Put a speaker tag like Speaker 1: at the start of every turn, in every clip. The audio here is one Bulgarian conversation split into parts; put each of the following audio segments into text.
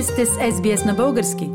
Speaker 1: Вие сте с SBS на български.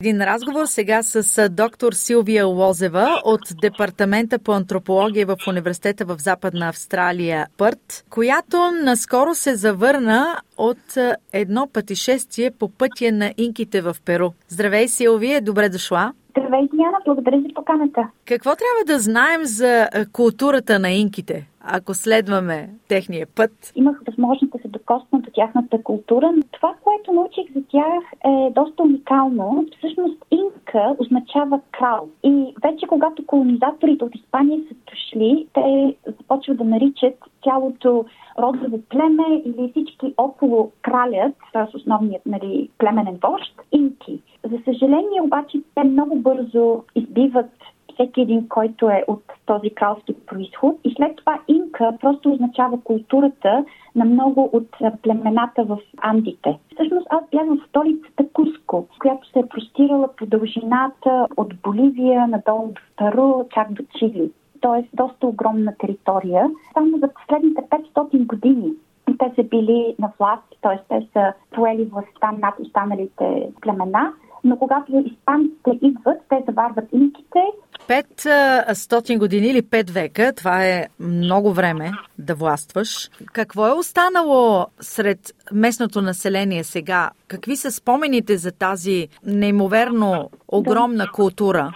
Speaker 1: Един разговор сега с доктор Силвия Лозева от Департамента по антропология в Университета в Западна Австралия Пърт, която наскоро се завърна от едно пътешествие по пътя на инките в Перу. Здравей, Силвия, добре дошла.
Speaker 2: Здравей, Диана, благодаря за поканата.
Speaker 1: Какво трябва да знаем за културата на инките, ако следваме техния път?
Speaker 2: Имах възможност да се докосна до тяхната култура, но това, което научих за тях е доста уникално. Всъщност инка означава крал. И вече когато колонизаторите от Испания са дошли, те започват да наричат цялото родово племе или всички около кралят, т.е. основният нали, племенен вожд, инки. За съжаление обаче те много бързо избиват всеки един, който е от този кралски происход. И след това инка просто означава културата на много от племената в Андите. Всъщност аз бях в столицата Куско, която се е простирала по дължината от Боливия надолу до Перу, чак до Чили. Тоест доста огромна територия. Само за последните 500 години те са били на власт, т.е. те са поели властта над останалите племена но когато испанците идват, те заварват инките.
Speaker 1: 500 години или 5 века, това е много време да властваш. Какво е останало сред местното население сега? Какви са спомените за тази неимоверно огромна култура?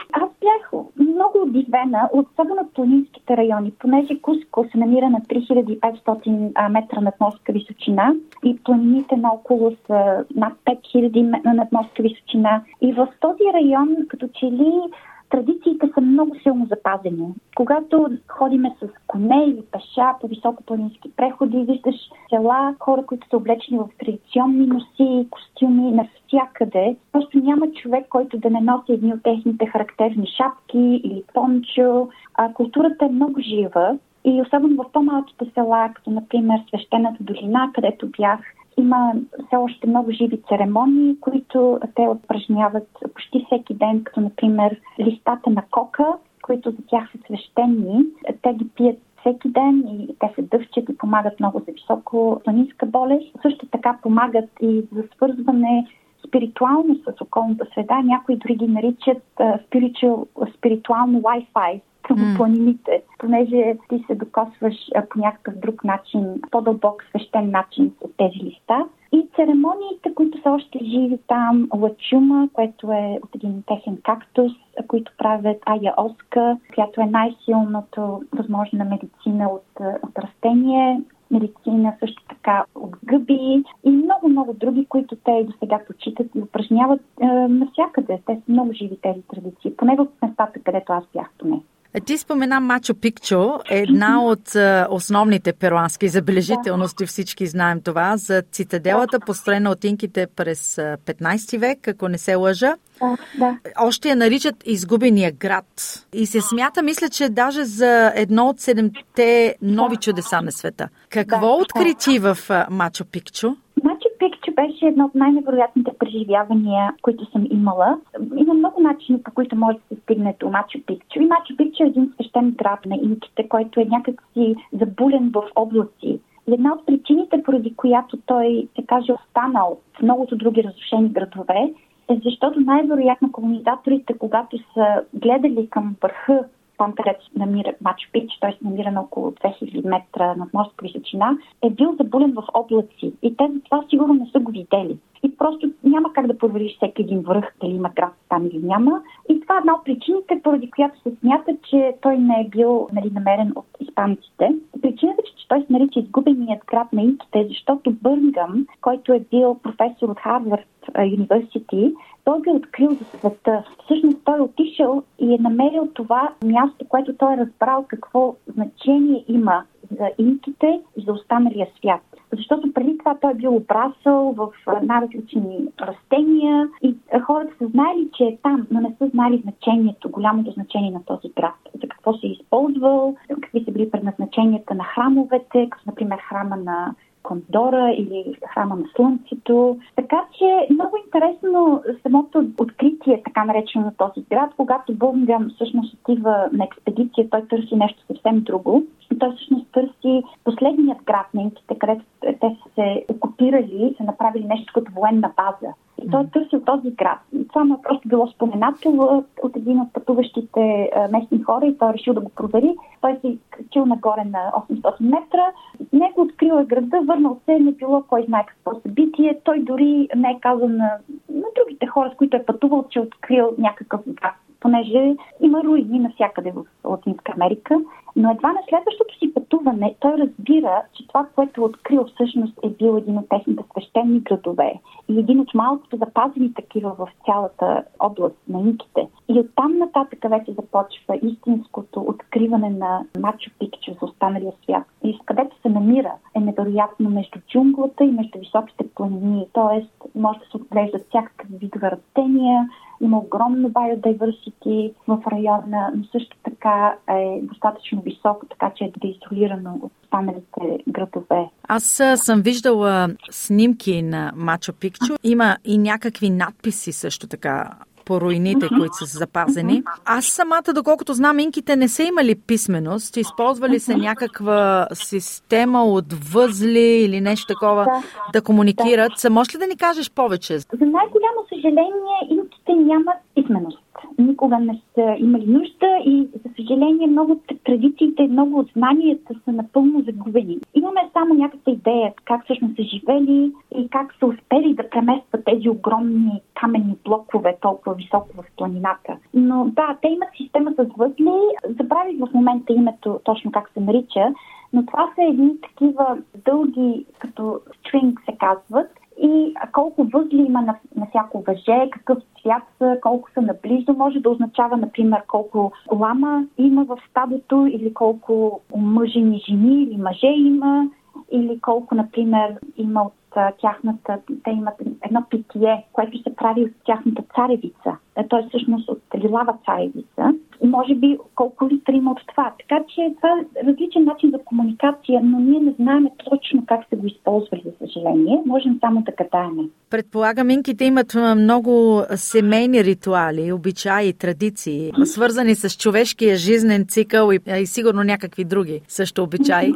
Speaker 2: Удивена, особено планинските райони, понеже Куско се намира на 3500 метра над морска височина и планините наоколо са над 5000 над морска височина. И в този район, като че ли традициите са много силно запазени. Когато ходиме с коне или пеша по високопланински преходи, виждаш села, хора, които са облечени в традиционни носи, костюми навсякъде. Просто няма човек, който да не носи едни от техните характерни шапки или пончо. А културата е много жива и особено в по-малките села, като например Свещената долина, където бях, има все още много живи церемонии, които те упражняват почти всеки ден, като например листата на кока, които за тях са свещени. Те ги пият всеки ден и те се дъвчат и помагат много за високо планинска болест. Също така помагат и за свързване спиритуално с околната среда. Някои дори ги наричат спиритуално Wi-Fi, към mm. планините, понеже ти се докосваш а, по някакъв друг начин, по-дълбок свещен начин с тези листа. И церемониите, които са още живи там, лачума, което е от един техен кактус, които правят ая оска, която е най-силното възможна медицина от, от растение, медицина също така от гъби и много-много други, които те и до сега почитат и упражняват е, навсякъде. Те са много живи тези традиции, поне в местата, където аз бях поне.
Speaker 1: Ти спомена Мачо Пикчо, една от основните перуански забележителности, всички знаем това, за цитаделата, построена от инките през 15 век, ако не се лъжа.
Speaker 2: Да, да.
Speaker 1: Още я наричат изгубения град. И се смята, мисля, че даже за едно от седемте нови чудеса на света. Какво да, открити в Мачо Пикчо?
Speaker 2: Пикчу беше едно от най-невероятните преживявания, които съм имала. Има много начини, по които може да се стигне до Мачо Пикчу. И Мачо Пикчу е един свещен град на инките, който е някакси забулен в облаци. И една от причините, поради която той се каже останал в многото други разрушени градове, е защото най-вероятно колонизаторите, когато са гледали към върха там, където се намира Мач Пич, той се намира на около 2000 метра над морска височина, е бил забулен в облаци. И те за това сигурно не са го видели. И просто няма как да провериш всеки един връх, дали има град там или няма. И това е една от причините, поради която се смята, че той не е бил нали, намерен от испанците. Причината, че той се нарича изгубеният град на инките, защото Бърнгъм, който е бил професор от Харвард Юниверсити, той ги е открил за света. Всъщност той е отишъл и е намерил това място, което той е разбрал какво значение има за инките и за останалия свят. Защото преди това той е бил обрасъл в най-различни растения и хората са знали, че е там, но не са знали значението, голямото значение на този град. За какво се е използвал, какви са били предназначенията на храмовете, като например храма на Кондора или Храма на Слънцето. Така че много интересно самото откритие, така наречено на този град, когато Бългам всъщност отива на експедиция, той търси нещо съвсем друго. Той всъщност търси последният град на инките, където те са се окупирали, са направили нещо като военна база. И той е търсил този град. Това му е просто било споменато от един от пътуващите местни хора и той е решил да го провери. Той се качил нагоре на 800 метра. Него открил е града, върнал се, не било кой знае какво събитие. Той дори не е казал на, на другите хора, с които е пътувал, че е открил някакъв град понеже има руини навсякъде в Латинска Америка. Но едва на следващото си пътуване той разбира, че това, което е открил всъщност е бил един от техните свещени градове и един от малкото запазени такива в цялата област на инките. И оттам нататък вече започва истинското откриване на Мачо Пикчу за останалия свят. И където се намира е невероятно между джунглата и между високите планини. Тоест може да се отглеждат всякакви видове растения, има огромно biodiversity в района, но също така е достатъчно високо, така че е деизолирано от останалите градове.
Speaker 1: Аз съм виждала снимки на Мачо Пикчо. Има и някакви надписи също така по руините, които са запазени. Аз самата, доколкото знам, инките не са имали писменост, използвали се някаква система от възли или нещо такова да, да комуникират. Да. Може ли да ни кажеш повече?
Speaker 2: За най-голямо съжаление, инките нямат писменост никога не са имали нужда и, за съжаление, много от традициите, много от знанията са напълно загубени. Имаме само някаква идея как всъщност са живели и как са успели да преместват тези огромни каменни блокове толкова високо в планината. Но да, те имат система с възли. Забравих в момента името точно как се нарича, но това са едни такива дълги, като стринг се казват, и колко възли има на, на всяко въже, какъв цвят са, колко са наблизо, може да означава, например, колко лама има в стадото или колко мъжени жени или мъже има, или колко, например, има от тяхната, те имат едно питие, което се прави от тяхната царевица. Е, Той всъщност от лилава царевица. Може би колко литра има от това. Така че това е различен начин за комуникация, но ние не знаем точно как са го използвали, за съжаление. Можем само да гадаеме.
Speaker 1: Предполагам, инките имат много семейни ритуали, обичаи, традиции, свързани с човешкия жизнен цикъл и, и сигурно някакви други също обичаи.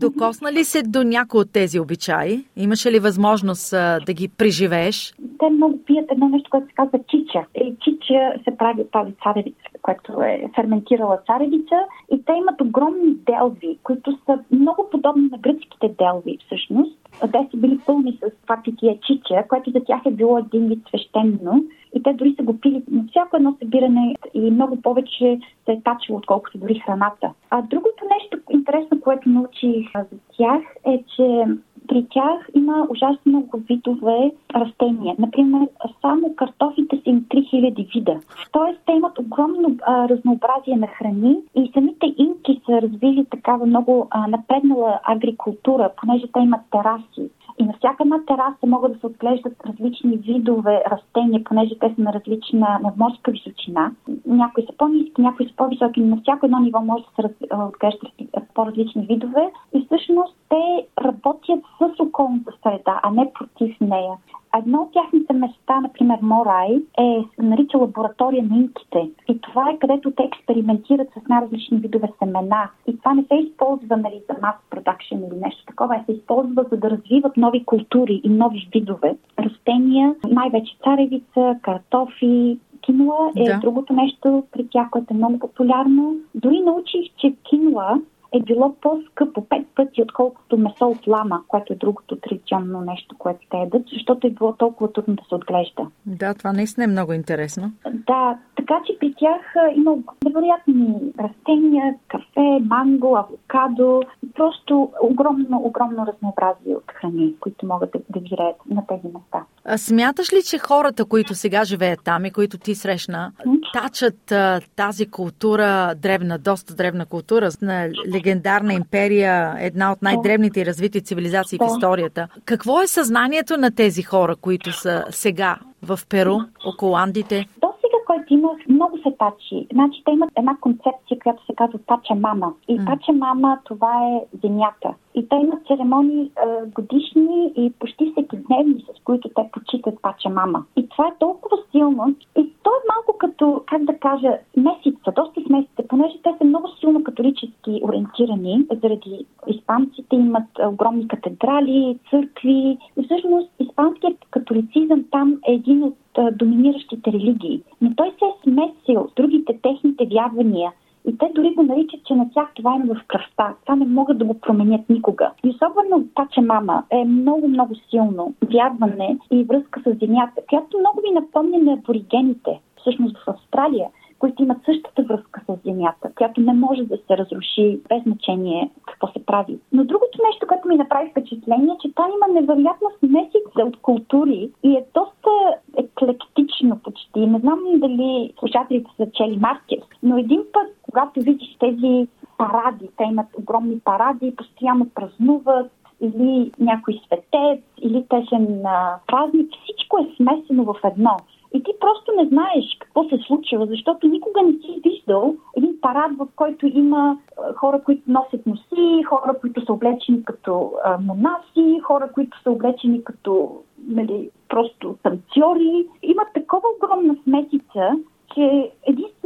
Speaker 1: Докосна ли се до някои от тези обичаи? Имаше ли възможност а, да ги преживееш?
Speaker 2: Те много пият едно нещо, което се казва чича. И чича се прави тази царевица, която е ферментирала царевица. И те имат огромни делви, които са много подобни на гръцките делви всъщност. Те са били пълни с това чича, което за тях е било един вид свещено. И те дори са го пили на всяко едно събиране и много повече се е тачило, отколкото дори храната. А другото нещо интересно, което научих за тях е, че при тях има ужасно много видове растения. Например, само картофите са 3000 вида. Тоест, те имат огромно а, разнообразие на храни и самите инки са развили такава много а, напреднала агрикултура, понеже те имат тераси. И на всяка една тераса могат да се отглеждат различни видове растения, понеже те са на различна надморска височина. Някои са по-низки, някои са по-високи, но на всяко едно ниво може да се отглеждат по-различни видове. И всъщност те работят с околната среда, а не против нея. Едно от тяхните места, например Морай, е се нарича лаборатория на инките. И това е където те експериментират с най-различни видове семена. И това не се използва нали, за мас продакшн или нещо такова, а се използва за да развиват нови култури и нови видове. Растения, най-вече царевица, картофи, кинула е да. другото нещо при тях, което е много популярно. Дори научих, че кинула е било по-скъпо пет пъти, отколкото месо от лама, което е другото традиционно нещо, което те едат, защото е било толкова трудно да се отглежда.
Speaker 1: Да, това наистина е много интересно.
Speaker 2: Да, така че при тях има невероятни растения, кафе, манго, авокадо, просто огромно, огромно разнообразие от храни, които могат да, да виреят на тези места.
Speaker 1: А смяташ ли, че хората, които сега живеят там и които ти срещна, тачат тази култура, древна, доста древна култура, на легендарна империя, една от най-древните и развити цивилизации в историята. Какво е съзнанието на тези хора, които са сега в Перу, около Андите?
Speaker 2: До сега, който имах, много се тачи. Значи те имат една концепция, която се казва Тача Мама. И mm. Тача Мама това е земята. И те имат церемонии е, годишни и почти всеки дневни, с които те почитат Пача Мама. И това е толкова силно. И то е малко като, как да кажа, месица, доста смесица, понеже те са много силно католически ориентирани, заради испанците имат огромни катедрали, църкви. И всъщност испанският католицизъм там е един от доминиращите религии. Но той се е смесил с другите техните вярвания и те дори го наричат, че на тях това е в кръста. Това не могат да го променят никога. И особено Пача Мама е много, много силно вярване и връзка с земята, която много ви напомня на аборигените. Всъщност в Австралия които имат същата връзка с Земята, която не може да се разруши без значение какво се прави. Но другото нещо, което ми направи впечатление, е, че там има невероятна смесица от култури и е доста еклектично почти. Не знам дали слушателите са чели Маркес, но един път, когато видиш тези паради, те имат огромни паради, постоянно празнуват, или някой светец, или техен празник, всичко е смесено в едно. И ти просто не знаеш какво се случва, защото никога не си виждал един парад, в който има хора, които носят носи, хора, които са облечени като а, монаси, хора, които са облечени като нали, просто танцори. Има такова огромна смесица, че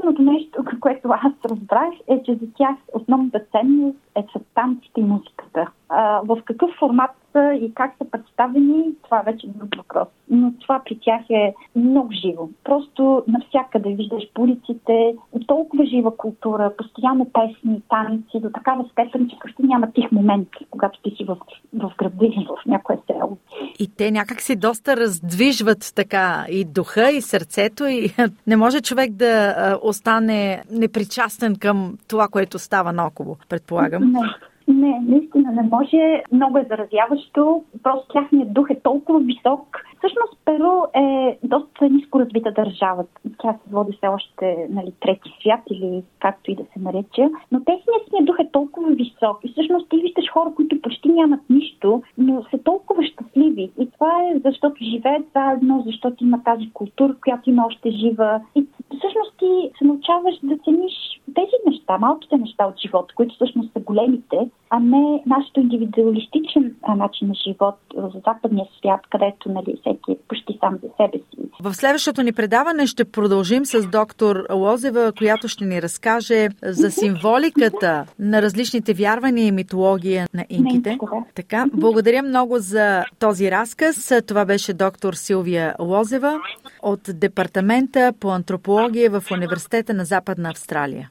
Speaker 2: единственото нещо, което аз разбрах, е, че за тях основната ценност е са танците и музиката. А, в какъв формат са и как са представени, това вече е друг въпрос. Но това при тях е много живо. Просто навсякъде виждаш по улиците, толкова жива култура, постоянно песни, танци, до такава степен, че почти няма тих момент, когато ти си в, в града или в някое село.
Speaker 1: И те някак си доста раздвижват така и духа, и сърцето, и не може човек да остане непричастен към това, което става наоколо, предполагам.
Speaker 2: Не. Не, наистина не може. Много е заразяващо. Просто тяхният дух е толкова висок. Всъщност Перу е доста ниско развита държава. Тя се води все още нали, трети свят или както и да се нарече. Но техният дух е толкова висок. И всъщност ти виждаш хора, които почти нямат нищо, но са толкова щастливи. И това е защото живеят заедно, защото има тази култура, която има още жива. И всъщност ти се научаваш да цениш тези неща, малките неща от живота, които всъщност са големите, а не нашето индивидуалистичен начин на живот в западния свят, където нали, всеки е почти сам за себе си.
Speaker 1: В следващото ни предаване ще продължим с доктор Лозева, която ще ни разкаже за символиката на различните вярвания и митология на инките. Така, благодаря много за този разказ. Това беше доктор Силвия Лозева от Департамента по антропология в Университета на Западна Австралия.